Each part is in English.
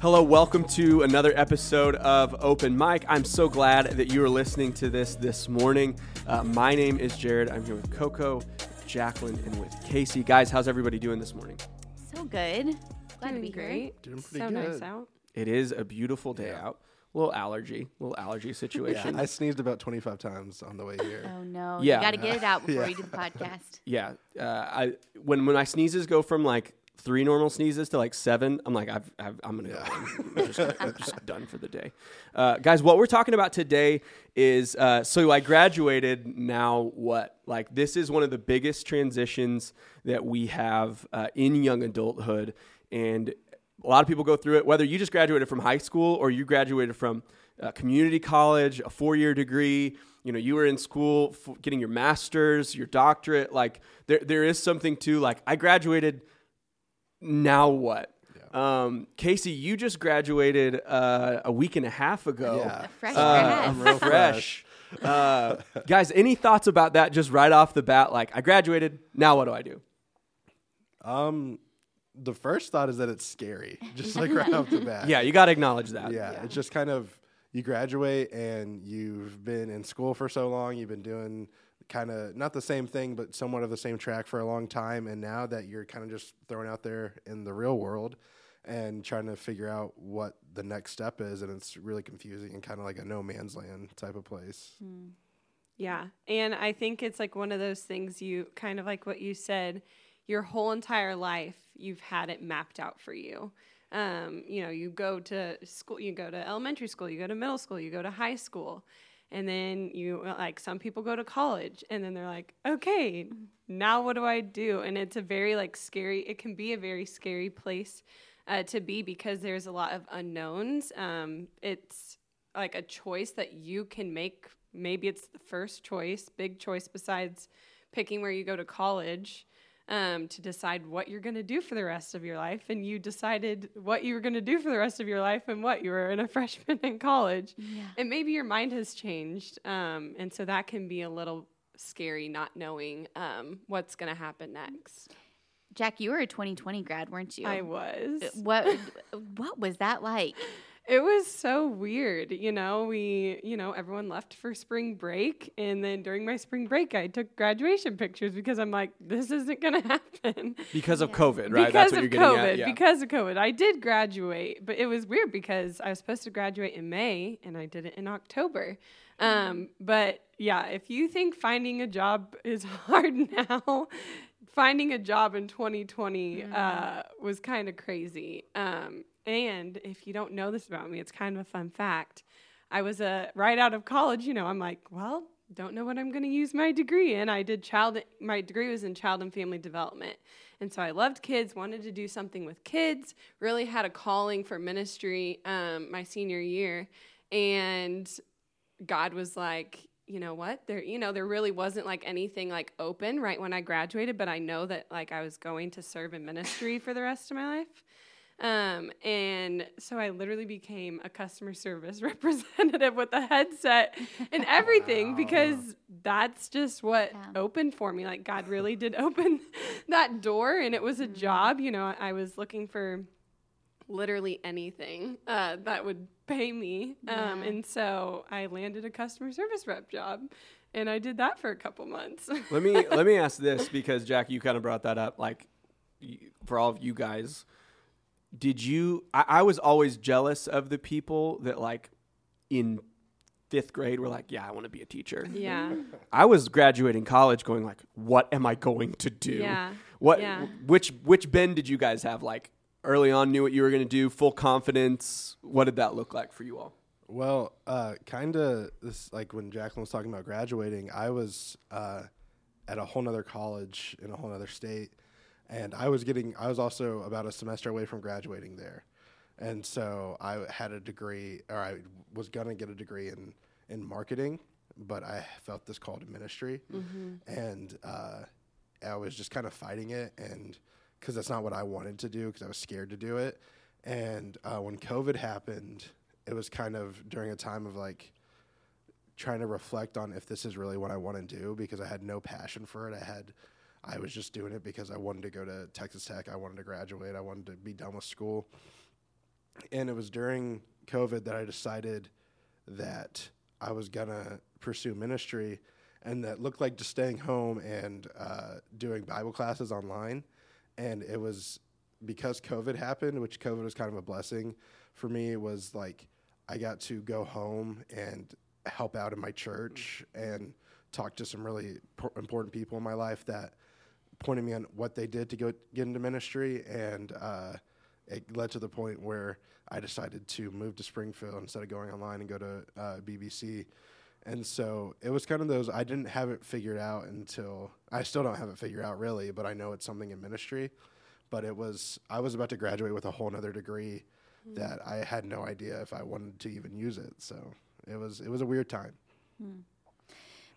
Hello, welcome to another episode of Open Mic. I'm so glad that you are listening to this this morning. Uh, my name is Jared. I'm here with Coco, Jacqueline, and with Casey. Guys, how's everybody doing this morning? So good. Glad to Doing be here. great. Doing pretty so good. nice out. It is a beautiful day Yeah. out. A little allergy, little allergy Yeah, situation. I sneezed about 25 times on the way here. Oh no. Yeah. You got to get it out before Yeah. we do the podcast. yeah, uh, I when when my sneezes go from like three normal sneezes to like seven, I'm like I've, I've I'm gonna Yeah. go. I'm just, I'm just done for the day, uh, guys. What we're talking about today is uh, so I graduated. Now what? Like this is one of the biggest transitions that we have uh, in young adulthood, and a lot of people go through it. Whether you just graduated from high school or you graduated from uh, community college, a four-year degree. You know, you were in school getting your master's, your doctorate. Like there, there is something to like. I graduated. Now what? Um, Casey, you just graduated uh, a week and a half ago. Yeah. Fresh Uh, grad. I'm real fresh. uh, guys, any thoughts about that just right off the bat? Like, I graduated. Now what do I do? Um, the first thought is that it's scary, just like right off the bat. Yeah, you got to acknowledge that. yeah, It's just kind of you graduate and you've been in school for so long. You've been doing kind of not the same thing, but somewhat of the same track for a long time. And now that you're kind of just thrown out there in the real world and trying to figure out what the next step is, and it's really confusing and kind of like a no man's land type of place. Yeah. And I think it's like one of those things you kind of like what you said, your whole entire life, you've had it mapped out for you. Um, you know, you go to school, you go to elementary school, you go to middle school, you go to high school. And then you like some people go to college and then they're like, okay, now what do I do? And it's a very like scary, it can be a very scary place uh, to be because there's a lot of unknowns. Um, it's like a choice that you can make. Maybe it's the first choice, big choice besides picking where you go to college um, to decide what you're going to do for the rest of your life. And you decided what you were going to do for the rest of your life and what you were in a freshman in college. Yeah. And maybe your mind has changed. Um, and so that can be a little scary not knowing um, what's going to happen next. Jack, you were a 2020 grad, weren't you? I was. What what was that like? It was so weird. You know, we, you know, everyone left for spring break. And then during my spring break, I took graduation pictures because I'm like, this isn't going to happen. Because of Yeah. COVID, right? Because That's what of you're getting COVID. at. Yeah. Because of COVID. I did graduate, but it was weird because I was supposed to graduate in May and I did it in October. Um, but yeah, if you think finding a job is hard now, finding a job in 2020 uh, was kind of crazy. Um, and if you don't know this about me, it's kind of a fun fact. I was uh, right out of college, you know, I'm like, well, don't know what I'm going to use my degree in. I did child, my degree was in child and family development. And so I loved kids, wanted to do something with kids, really had a calling for ministry um, my senior year. And God was like, you know what? There, you know, there really wasn't like anything like open right when I graduated, but I know that like I was going to serve in ministry for the rest of my life. Um, and so I literally became a customer service representative with a headset and everything Wow. because that's just what Yeah. opened for me. Like God really did open that door and it was a job. You know, I was looking for literally anything uh, that would pay me. Um, Yeah. and so I landed a customer service rep job and I did that for a couple months. let me let me ask this because Jack, you kind of brought that up. Like for all of you guys, did you? I, I was always jealous of the people that like in fifth grade were like, yeah, I want to be a teacher. yeah. I was graduating college, going like, what am I going to do? Yeah. What? Yeah. Which which bend did you guys have? Like early on, knew what you were going to do, full confidence. What did that look like for you all? Well, uh, kind of this like when Jacqueline was talking about graduating, I was uh, at a whole nother college in a whole nother state, and I was getting I was also about a semester away from graduating there, and so I had a degree or I was gonna get a degree in in marketing, but I felt this call to ministry, and uh, I was just kind of fighting it, and because that's not what I wanted to do, because I was scared to do it, and uh, when COVID happened, it was kind of during a time of like trying to reflect on if this is really what I want to do because I had no passion for it. I had I was just doing it because I wanted to go to Texas Tech. I wanted to graduate. I wanted to be done with school. and it was during COVID that I decided that I was gonna pursue ministry, and that looked like just staying home and uh, doing Bible classes online. And it was because COVID happened, which COVID was kind of a blessing for me. Was like I got to go home and help out in my church and talk to some really important people in my life that pointed me on what they did to go get into ministry and. Uh, it led to the point where I decided to move to Springfield instead of going online and go to uh, BBC. And so it was kind of those, I didn't have it figured out until, I still don't have it figured out really, but I know it's something in ministry. But it was, I was about to graduate with a whole nother degree mm. that I had no idea if I wanted to even use it. So it was, it was a weird time. Mm.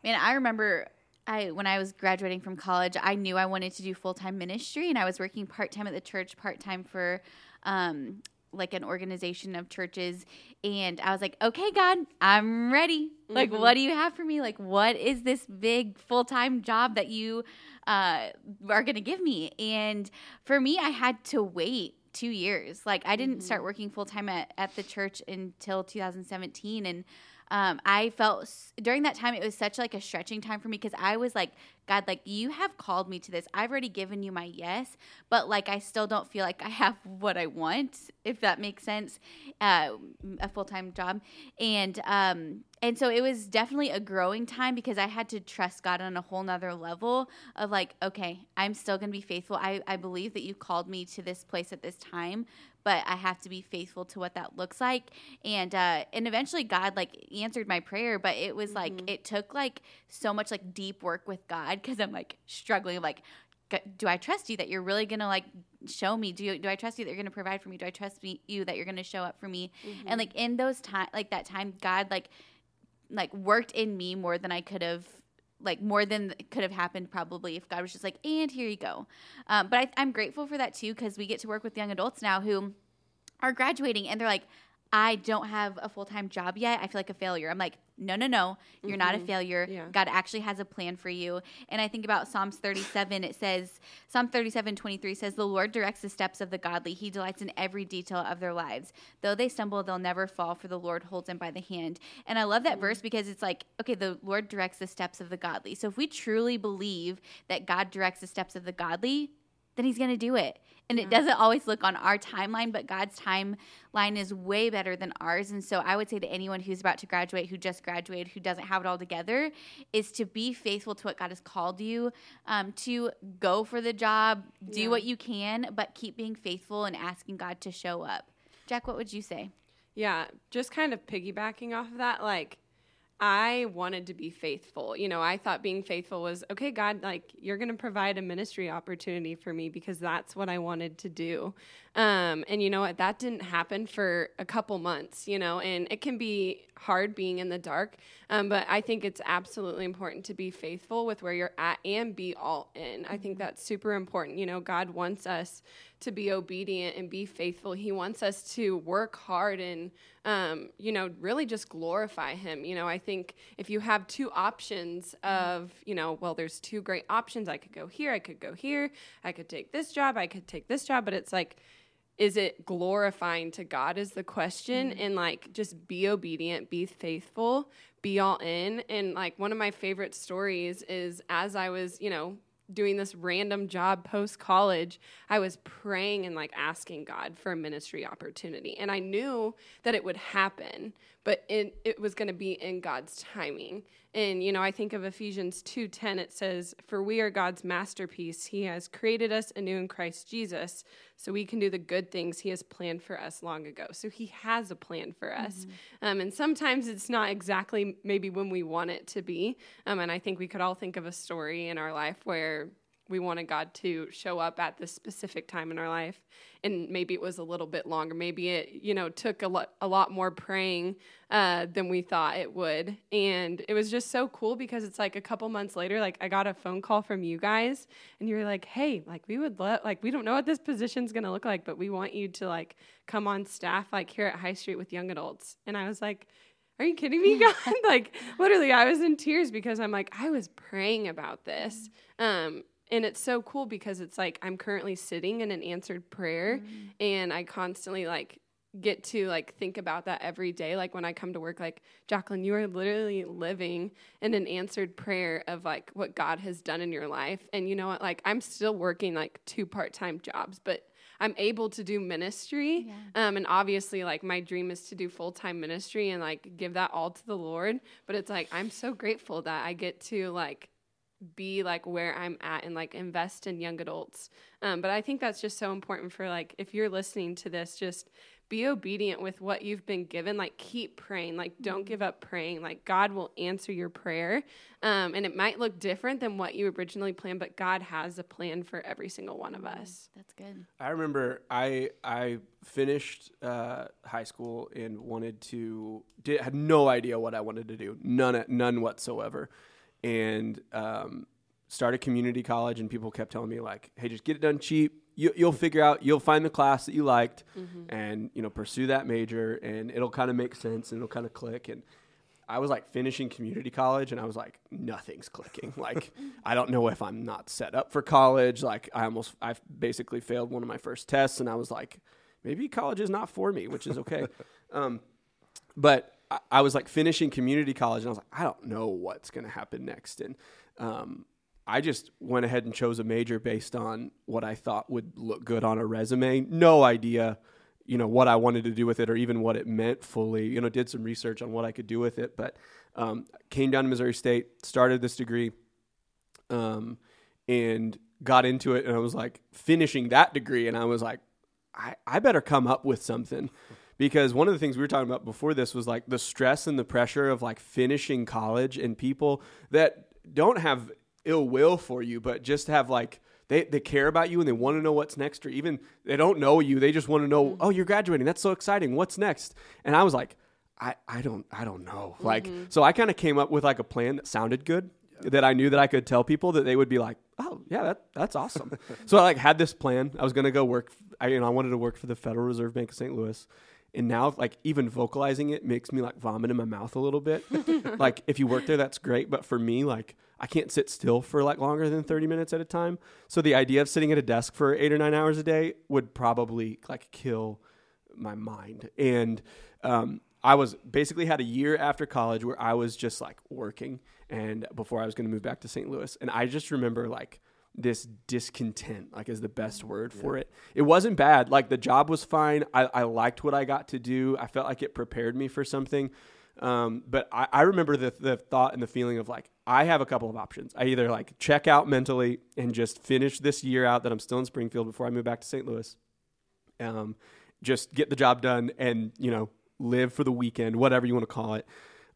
Man, I remember I when I was graduating from college, I knew I wanted to do full time ministry, and I was working part time at the church, part time for um, like an organization of churches. And I was like, okay, God, I'm ready. Mm-hmm. Like, what do you have for me? Like, what is this big full time job that you uh, are going to give me? And for me, I had to wait two years. Like, I didn't mm-hmm. start working full time at, at the church until 2017. And um, I felt during that time it was such like a stretching time for me because I was like, God, like you have called me to this. I've already given you my yes, but like I still don't feel like I have what I want, if that makes sense, uh, a full time job, and um, and so it was definitely a growing time because I had to trust God on a whole nother level of like, okay, I'm still gonna be faithful. I I believe that you called me to this place at this time, but I have to be faithful to what that looks like. And uh, and eventually God like answered my prayer, but it was mm-hmm. like it took like so much like deep work with God because I'm like struggling like do I trust you that you're really gonna like show me? Do you, do I trust you that you're gonna provide for me? Do I trust me, you that you're gonna show up for me? Mm-hmm. And like in those time, like that time, God like like worked in me more than I could have like more than could have happened probably if God was just like, and here you go. Um, but I, I'm grateful for that too because we get to work with young adults now who are graduating and they're like, I don't have a full time job yet. I feel like a failure. I'm like, no, no, no. You're mm-hmm. not a mm-hmm. failure. Yeah. God actually has a plan for you. And I think about Psalms 37. It says, Psalm 37, 23 says, The Lord directs the steps of the godly. He delights in every detail of their lives. Though they stumble, they'll never fall, for the Lord holds them by the hand. And I love that mm-hmm. verse because it's like, okay, the Lord directs the steps of the godly. So if we truly believe that God directs the steps of the godly, then he's going to do it. And yeah. it doesn't always look on our timeline, but God's timeline is way better than ours. And so I would say to anyone who's about to graduate, who just graduated, who doesn't have it all together, is to be faithful to what God has called you, um, to go for the job, do yeah. what you can, but keep being faithful and asking God to show up. Jack, what would you say? Yeah, just kind of piggybacking off of that, like I wanted to be faithful. You know, I thought being faithful was okay, God, like you're going to provide a ministry opportunity for me because that's what I wanted to do. Um, and you know what? That didn't happen for a couple months, you know, and it can be hard being in the dark. Um, but I think it's absolutely important to be faithful with where you're at and be all in. I think mm-hmm. that's super important. You know, God wants us to be obedient and be faithful. He wants us to work hard and, um, you know, really just glorify Him. You know, I think if you have two options mm-hmm. of, you know, well, there's two great options. I could go here, I could go here, I could take this job, I could take this job, but it's like, is it glorifying to God is the question mm-hmm. and like just be obedient, be faithful, be all in. And like one of my favorite stories is as I was, you know, doing this random job post college, I was praying and like asking God for a ministry opportunity. And I knew that it would happen, but it, it was going to be in God's timing. And you know, I think of Ephesians 2:10 it says, "For we are God's masterpiece. He has created us anew in Christ Jesus, so we can do the good things he has planned for us long ago." So he has a plan for us. Mm-hmm. Um, and sometimes it's not exactly maybe when we want it to be. Um, and I think we could all think of a story in our life where we wanted God to show up at this specific time in our life. And maybe it was a little bit longer. Maybe it, you know, took a lot, a lot more praying uh, than we thought it would. And it was just so cool because it's like a couple months later, like I got a phone call from you guys, and you were like, "Hey, like we would let, like we don't know what this position's gonna look like, but we want you to like come on staff, like here at High Street with young adults." And I was like, are you kidding me, God? like literally, I was in tears because I'm like, I was praying about this. Um, and it's so cool because it's like I'm currently sitting in an answered prayer mm. and I constantly like get to like think about that every day. Like when I come to work, like Jacqueline, you are literally living in an answered prayer of like what God has done in your life. And you know what? Like I'm still working like two part time jobs, but I'm able to do ministry. Yeah. Um, and obviously, like my dream is to do full time ministry and like give that all to the Lord. But it's like I'm so grateful that I get to like be like where I'm at and like invest in young adults. Um, but I think that's just so important for like if you're listening to this, just be obedient with what you've been given. Like keep praying. Like don't give up praying. Like God will answer your prayer. Um, and it might look different than what you originally planned, but God has a plan for every single one of us. That's good. I remember I I finished uh, high school and wanted to did, had no idea what I wanted to do none none whatsoever, and um, started community college and people kept telling me like, hey, just get it done cheap. You, you'll figure out you'll find the class that you liked and you know pursue that major and it'll kind of make sense and it'll kind of click and I was like finishing community college and I was like, nothing's clicking. Like, I don't know if I'm not set up for college. Like, I almost, I basically failed one of my first tests and I was like, maybe college is not for me, which is okay. um, but I, was like finishing community college and I was like, I don't know what's going to happen next. And um, I just went ahead and chose a major based on what I thought would look good on a resume. No idea you know what I wanted to do with it or even what it meant fully. You know, did some research on what I could do with it, but um, came down to Missouri State, started this degree, um, and got into it. And I was like finishing that degree, and I was like, I, I better come up with something. Because one of the things we were talking about before this was like the stress and the pressure of like finishing college and people that don't have ill will for you, but just have like they, they care about you and they want to know what's next, or even they don't know you. They just want to know, mm-hmm. oh, you're graduating. That's so exciting. What's next? And I was like, I, I don't I don't know. Mm-hmm. Like so I kind of came up with like a plan that sounded good. That I knew that I could tell people that they would be like, oh yeah, that that's awesome. so I like had this plan. I was gonna go work. I you know I wanted to work for the Federal Reserve Bank of St. Louis, and now like even vocalizing it makes me like vomit in my mouth a little bit. like if you work there, that's great, but for me, like I can't sit still for like longer than thirty minutes at a time. So the idea of sitting at a desk for eight or nine hours a day would probably like kill my mind. And um, I was basically had a year after college where I was just like working and before I was going to move back to St. Louis. And I just remember like this discontent, like is the best word for it. It wasn't bad. Like the job was fine. I, I liked what I got to do. I felt like it prepared me for something. Um, but I, I remember the, the thought and the feeling of like, I have a couple of options. I either like check out mentally and just finish this year out that I'm still in Springfield before I move back to St. Louis. Um, just get the job done and, you know, live for the weekend, whatever you want to call it.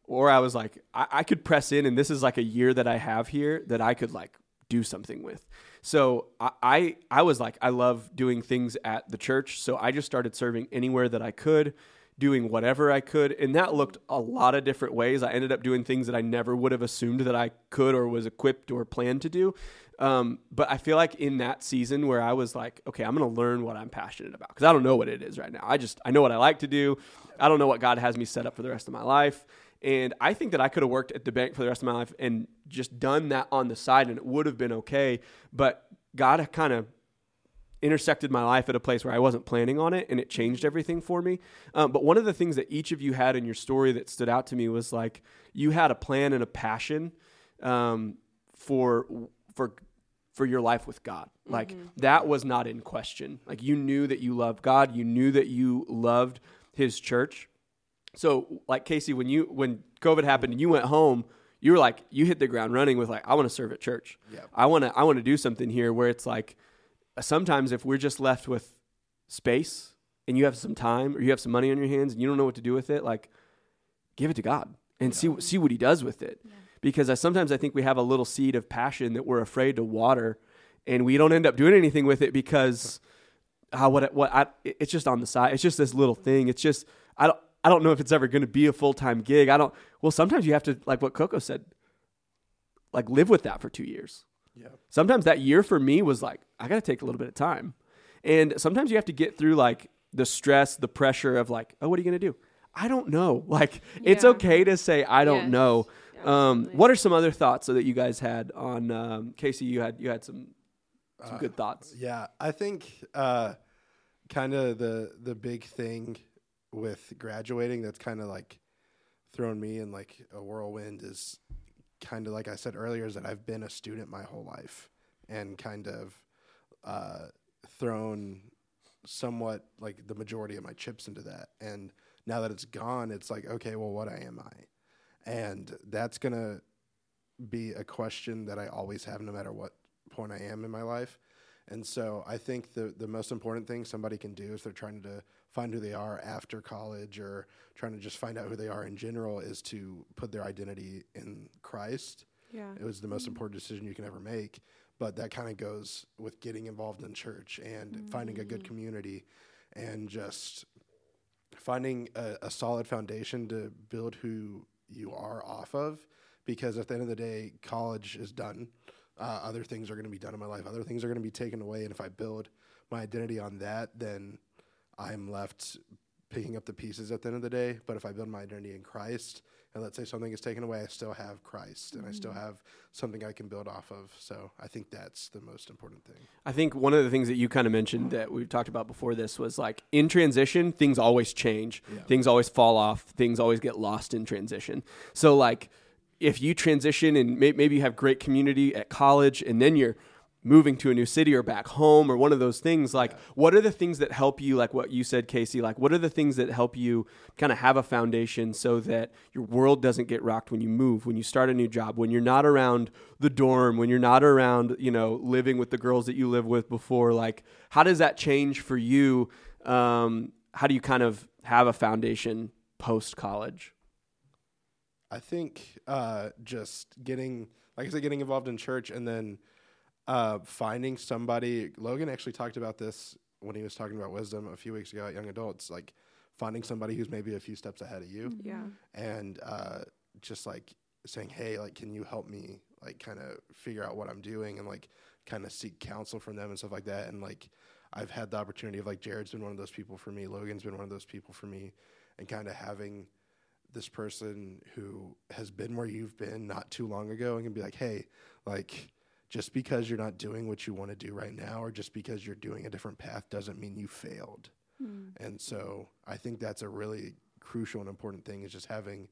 Or I was like, I, I could press in, and this is like a year that I have here that I could like do something with. So I, I, I was like, I love doing things at the church. So I just started serving anywhere that I could, doing whatever I could. And that looked a lot of different ways. I ended up doing things that I never would have assumed that I could or was equipped or planned to do. Um, but I feel like in that season where I was like, okay, I'm going to learn what I'm passionate about because I don't know what it is right now. I just, I know what I like to do. I don't know what God has me set up for the rest of my life. And I think that I could have worked at the bank for the rest of my life and just done that on the side and it would have been okay. But God kind of intersected my life at a place where I wasn't planning on it and it changed everything for me. Um, but one of the things that each of you had in your story that stood out to me was like you had a plan and a passion um, for for for your life with God. Like that was not in question. Like you knew that you loved God, you knew that you loved his church. So like Casey when you when COVID happened and you went home, you were like you hit the ground running with like I want to serve at church. Yeah. I want to I want to do something here where it's like sometimes if we're just left with space and you have some time or you have some money on your hands and you don't know what to do with it, like give it to God and see see what He does with it. Because I, sometimes I think we have a little seed of passion that we're afraid to water, and we don't end up doing anything with it because uh, what what I, it's just on the side. It's just this little thing. It's just I don't I don't know if it's ever going to be a full time gig. I don't. Well, sometimes you have to like what Coco said, like live with that for two years Yeah. sometimes that year for me was like i gotta take a little bit of time and sometimes you have to get through like the stress the pressure of like oh what are you gonna do i don't know like it's okay to say i don't Yes. know um, what are some other thoughts so that you guys had on um, casey you had you had some some Uh, good thoughts Yeah, I think uh, kind of the the big thing with graduating that's kind of like thrown me in like a whirlwind is kind of like I said earlier is that I've been a student my whole life and kind of uh, thrown somewhat like the majority of my chips into that. And now that it's gone, it's like, okay, well, what am I? And that's going to be a question that I always have no matter what point I am in my life. And so I think the, the most important thing somebody can do if they're trying to find who they are after college or trying to just find out who they are in general is to put their identity in Christ. Yeah. It was the most mm-hmm. important decision you can ever make. But that kind of goes with getting involved in church and finding a good mm. community and just finding a, a solid foundation to build who you are off of. Because at the end of the day, college is done. Uh, other things are going to be done in my life. Other things are going to be taken away. And if I build my identity on that, then I'm left picking up the pieces at the end of the day. But if I build my identity in Christ, and let's say something is taken away, I still have Christ, and I still have something I can build off of. So I think that's the most important thing. I think one of the things that you kind of mentioned that we've talked about before this was like in transition, things always change, Yeah. things always fall off, things always get lost in transition. So, like, if you transition and may- maybe you have great community at college and then you're moving to a new city or back home or one of those things like what are the things that help you like what you said casey like what are the things that help you kind of have a foundation so that your world doesn't get rocked when you move when you start a new job when you're not around the dorm when you're not around you know living with the girls that you live with before? Like how does that change for you? Um, how do you kind of have a foundation post college I think uh, just getting, like I said, getting involved in church and then uh, finding somebody. Logan actually talked about this when he was talking about wisdom a few weeks ago at Young Adults, like finding somebody who's maybe a few steps ahead of you Yeah. and uh, just like saying, hey, like, can you help me, like, kind of figure out what I'm doing and like kind of seek counsel from them and stuff like that. And like, I've had the opportunity of like Jared's been one of those people for me, Logan's been one of those people for me, and kind of having this person who has been where you've been not too long ago and can be like, hey, like, just because you're not doing what you want to do right now or just because you're doing a different path doesn't mean you failed. And so I think that's a really crucial and important thing is just having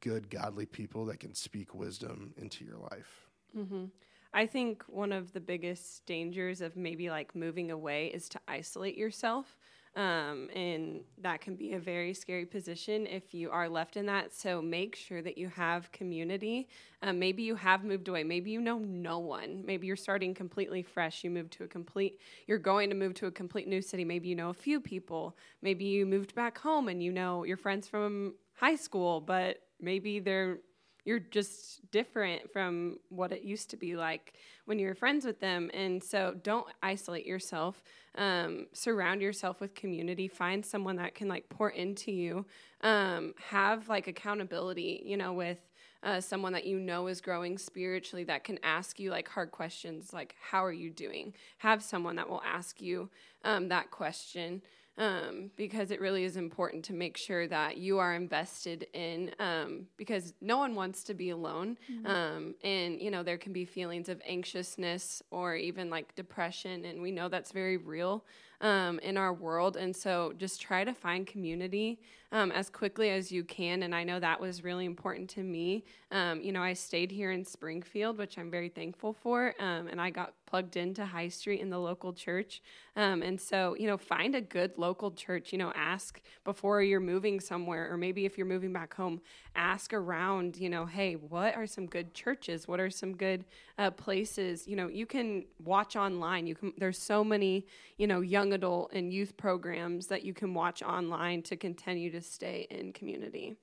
good, godly people that can speak wisdom into your life. hmm I think one of the biggest dangers of maybe like moving away is to isolate yourself. Um, and that can be a very scary position if you are left in that. So make sure that you have community. Um, maybe you have moved away. Maybe you know no one. Maybe you're starting completely fresh. You moved to a complete, you're going to move to a complete new city. Maybe you know a few people. Maybe you moved back home and you know your friends from high school, but maybe they're you're just different from what it used to be like when you were friends with them. And so don't isolate yourself. Um, surround yourself with community. Find someone that can like pour into you. Um, have like accountability, you know, with uh, someone that you know is growing spiritually that can ask you like hard questions like, how are you doing? Have someone that will ask you um, that question um, because it really is important to make sure that you are invested in um, because no one wants to be alone. Um, and you know there can be feelings of anxiousness or even like depression and we know that's very real um, in our world. And so just try to find community um, as quickly as you can. And i know that was really important to me. Um, you know i stayed here in springfield which i'm very thankful for um, and i got plugged into high street in the local church. Um, and so you know find a good local church you know ask before you're moving somewhere or maybe if you're moving back home ask around you know hey what are some good churches? What are some good uh, places? You know you can watch online. You can there's so many you know young adult and youth programs that you can watch online to continue to stay in community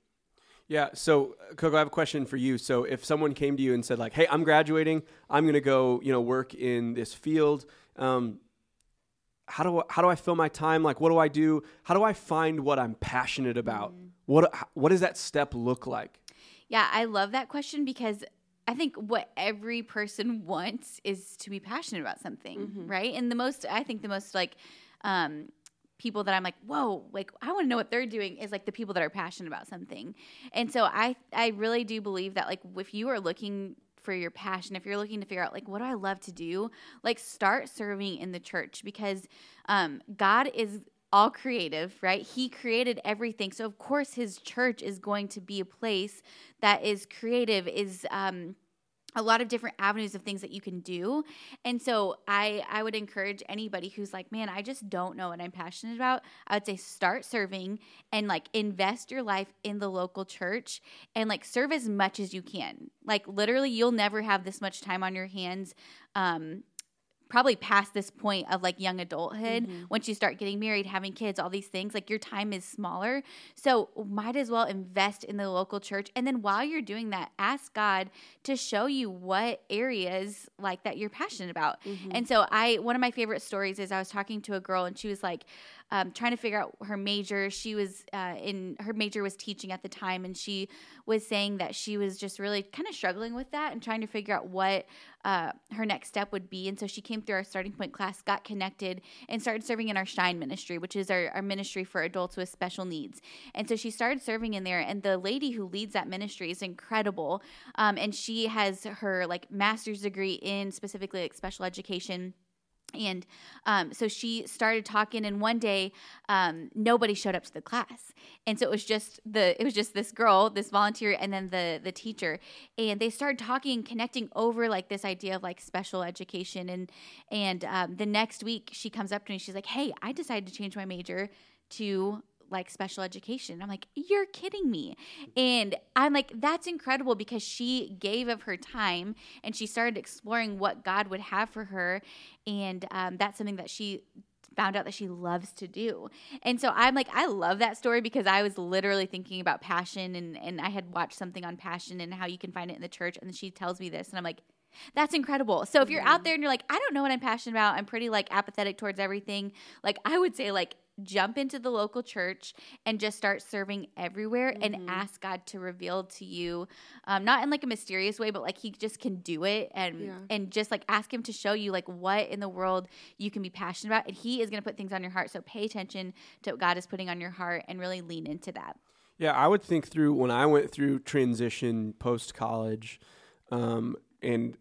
Yeah. So, uh, Coco, I have a question for you. So, if someone came to you and said, like, "Hey, I'm graduating. I'm going to go, you know, work in this field. Um, how do I, how do I fill my time? Like, what do I do? How do I find what I'm passionate about? What h- what does that step look like? Yeah, I love that question because I think what every person wants is to be passionate about something, right? And the most, I think the most like um, people that I'm like, whoa, like I want to know what they're doing is like the people that are passionate about something. And so I, I really do believe that like if you are looking for your passion, if you're looking to figure out like what do I love to do, like start serving in the church because um, God is all creative, right? He created everything. So, of course, his church is going to be a place that is creative, is, um, a lot of different avenues of things that you can do. And so i i would encourage anybody who's like man i just don't know what i'm passionate about i would say start serving and like invest your life in the local church and like serve as much as you can. Like literally you'll never have this much time on your hands um probably past this point of like young adulthood Mm-hmm. once you start getting married having kids all these things like your time is smaller so might as well invest in the local church and then while you're doing that ask god to show you what areas like that you're passionate about Mm-hmm. and so i one of my favorite stories is i was talking to a girl and she was like um, trying to figure out her major she was uh, in her major was teaching at the time and she was saying that she was just really kind of struggling with that and trying to figure out what uh, her next step would be. And so she came through our starting point class, got connected, and started serving in our Shine ministry, which is our, our ministry for adults with special needs. And so she started serving in there. And the lady who leads that ministry is incredible. Um, and she has her like master's degree in specifically like special education. And um, so she started talking, and one day um, nobody showed up to the class, and so it was just the it was just this girl, this volunteer, and then the the teacher, and they started talking, and connecting over like this idea of like special education, and and um, the next week she comes up to me, she's like, "Hey, I decided to change my major to like special education. I'm like, you're kidding me. And I'm like, that's incredible because she gave of her time and she started exploring what God would have for her. And um, that's something that she found out that she loves to do. And so I'm like, I love that story because I was literally thinking about passion and, and I had watched something on passion and how you can find it in the church. And she tells me this, and I'm like, that's incredible. So if you're out there and you're like, I don't know what I'm passionate about, I'm pretty like apathetic towards everything, like I would say like jump into the local church and just start serving everywhere and ask God to reveal to you, um, not in like a mysterious way, but like He just can do it and Yeah. and just like ask Him to show you like what in the world you can be passionate about, and He is going to put things on your heart. So pay attention to what God is putting on your heart and really lean into that. Yeah, I would think through when I went through transition post college, um, and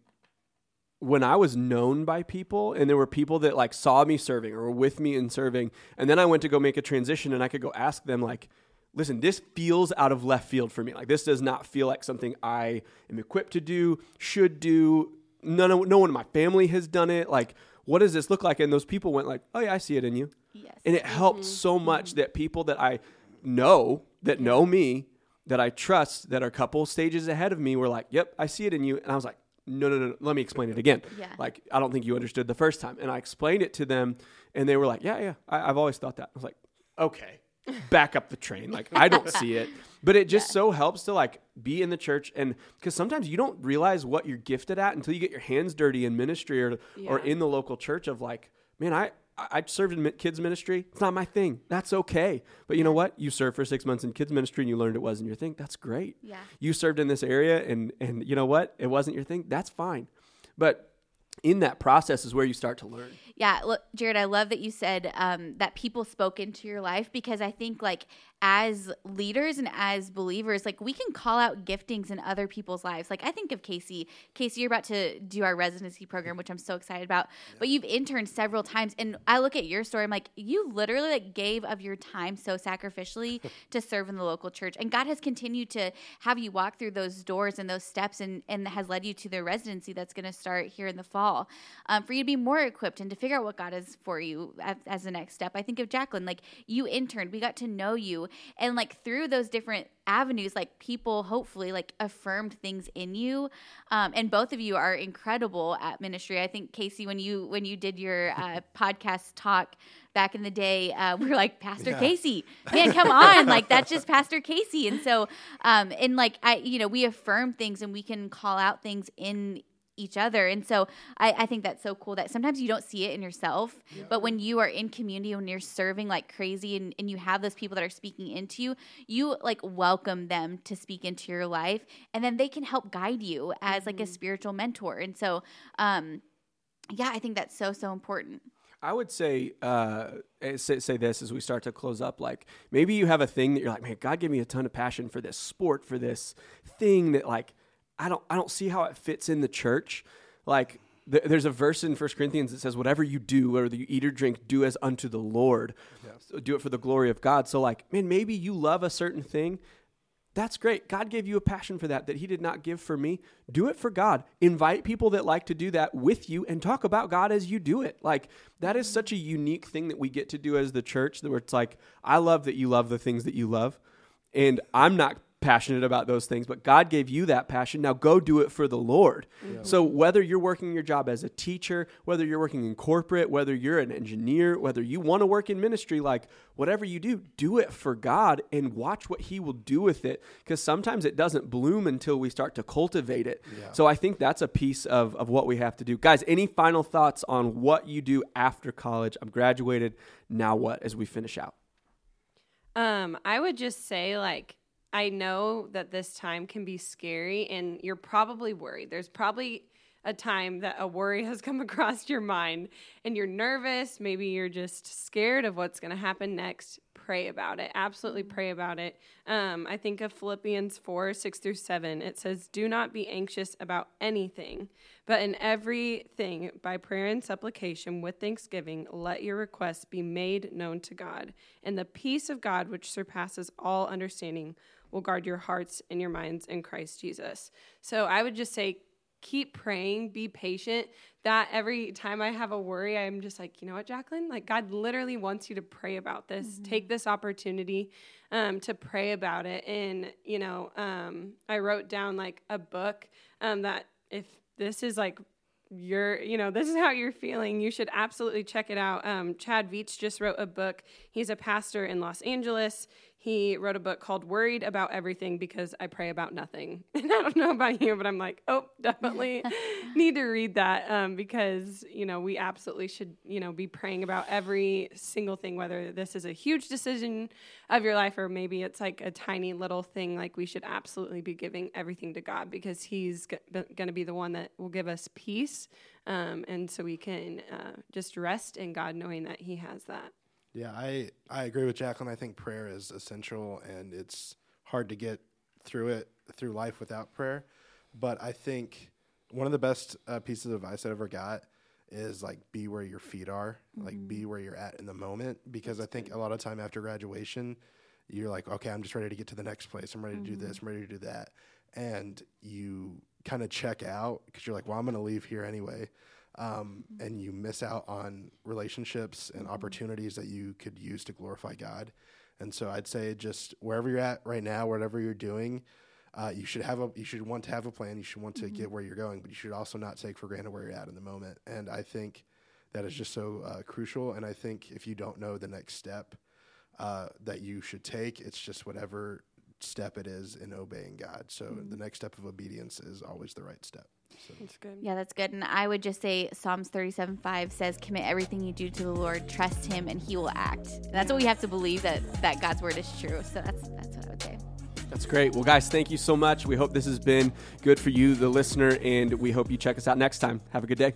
when I was known by people, and there were people that like saw me serving or were with me in serving, and then I went to go make a transition, and I could go ask them like, "Listen, this feels out of left field for me. Like this does not feel like something I am equipped to do, should do. None of no one in my family has done it. Like, what does this look like?" And those people went like, "Oh yeah, I see it in you." Yes. And it helped mm-hmm. so mm-hmm. much that people that I know, that know me, that I trust, that are a couple stages ahead of me were like, yep, I see it in you. And I was like, no, no, no, let me explain it again. Yeah. Like, I don't think you understood the first time. And I explained it to them, and they were like, yeah, yeah, I, I've always thought that. I was like, okay, back up the train. Like, I don't see it. But it just so helps to like be in the church. And because sometimes you don't realize what you're gifted at until you get your hands dirty in ministry or, or in the local church of like, man, I, I served in kids ministry. It's not my thing. That's okay. But you know what? You served for six months in kids ministry and you learned it wasn't your thing. That's great. Yeah. You served in this area and and you know what? It wasn't your thing. That's fine. But in that process is where you start to learn. Yeah, look, Jared, I love that you said um, that people spoke into your life because I think, like, as leaders and as believers, like, we can call out giftings in other people's lives. Like, I think of Casey. Casey, you're about to do our residency program, which I'm so excited about. But you've interned several times, and I look at your story. I'm like, you literally like gave of your time so sacrificially to serve in the local church, and God has continued to have you walk through those doors and those steps, and and has led you to the residency that's going to start here in the fall, um, for you to be more equipped and to figure out what God is for you as, as the next step. I think of Jacqueline, like you interned, we got to know you, and like through those different avenues, like people hopefully like affirmed things in you, um, and both of you are incredible at ministry. I think Casey, when you when you did your uh, podcast talk back in the day, uh, we were like Pastor Yeah. Casey, man, come on, like that's just Pastor Casey, and so um, and like I, you know, we affirm things and we can call out things in each other. And so I, I think that's so cool that sometimes you don't see it in yourself, but when you are in community, when you're serving like crazy and, and you have those people that are speaking into you, you like welcome them to speak into your life and then they can help guide you as like a spiritual mentor. And so, um, yeah, I think that's so, so important. I would say, uh, eh, say, say this as we start to close up. Like maybe you have a thing that you're like, man, God gave me a ton of passion for this sport, for this thing that like I don't, I don't see how it fits in the church. Like th- there's a verse in First Corinthians that says, "Whatever you do, whether you eat or drink, do as unto the Lord. So do it for the glory of God." So, like, man, maybe you love a certain thing. That's great. God gave you a passion for that that He did not give for me. Do it for God. Invite people that like to do that with you and talk about God as you do it. Like, that is such a unique thing that we get to do as the church, that where it's like, I love that you love the things that you love. And I'm not passionate about those things, but God gave you that passion. Now go do it for the Lord. So whether you're working your job as a teacher, whether you're working in corporate, whether you're an engineer, whether you want to work in ministry, like whatever you do, do it for God and watch what he will do with it because sometimes it doesn't bloom until we start to cultivate it. So I think that's a piece of of what we have to do. Guys, any final thoughts on what you do after college? I'm graduated. Now what as we finish out? Um, I would just say like I know that this time can be scary and you're probably worried. There's probably a time that a worry has come across your mind and you're nervous, maybe you're just scared of what's going to happen next. Pray about it. Absolutely pray about it. Um, I think of Philippians 4 6 through 7. It says, Do not be anxious about anything, but in everything, by prayer and supplication with thanksgiving, let your requests be made known to God. And the peace of God, which surpasses all understanding, will guard your hearts and your minds in Christ Jesus. So I would just say, keep praying, be patient. That every time I have a worry, I'm just like, you know what, Jacqueline? Like, God literally wants you to pray about this. Take this opportunity um, to pray about it. And, you know, um, I wrote down like a book um, that if this is like you're you know this is how you're feeling you should absolutely check it out um, chad veach just wrote a book he's a pastor in los angeles he wrote a book called worried about everything because i pray about nothing. And i don't know about you but i'm like oh definitely need to read that um, because you know we absolutely should you know be praying about every single thing whether this is a huge decision of your life or maybe it's like a tiny little thing like we should absolutely be giving everything to god because he's g- going to be the one that will give us peace um, and so we can uh, just rest in god knowing that he has that Yeah, I, I agree with Jacqueline. I think prayer is essential, and it's hard to get through it through life without prayer. But I think one of the best uh, pieces of advice I ever got is like be where your feet are, like be where you're at in the moment. Because I think a lot of time after graduation, you're like, okay, I'm just ready to get to the next place. I'm ready to do this. I'm ready to do that, and you kind of check out because you're like, well, I'm going to leave here anyway um, and you miss out on relationships and opportunities that you could use to glorify God. And so I'd say just wherever you're at right now, whatever you're doing, uh, you should have a you should want to have a plan. You should want to get where you're going, but you should also not take for granted where you're at in the moment. And I think that is just so uh, crucial. And I think if you don't know the next step uh, that you should take, it's just whatever step it is in obeying God. So the next step of obedience is always the right step. So. that's good Yeah, that's good. And I would just say Psalms 37 5 says, Commit everything you do to the Lord, trust Him, and He will act. And that's what we have to believe that, that God's word is true. So that's, that's what I would say. That's great. Well, guys, thank you so much. We hope this has been good for you, the listener, and we hope you check us out next time. Have a good day.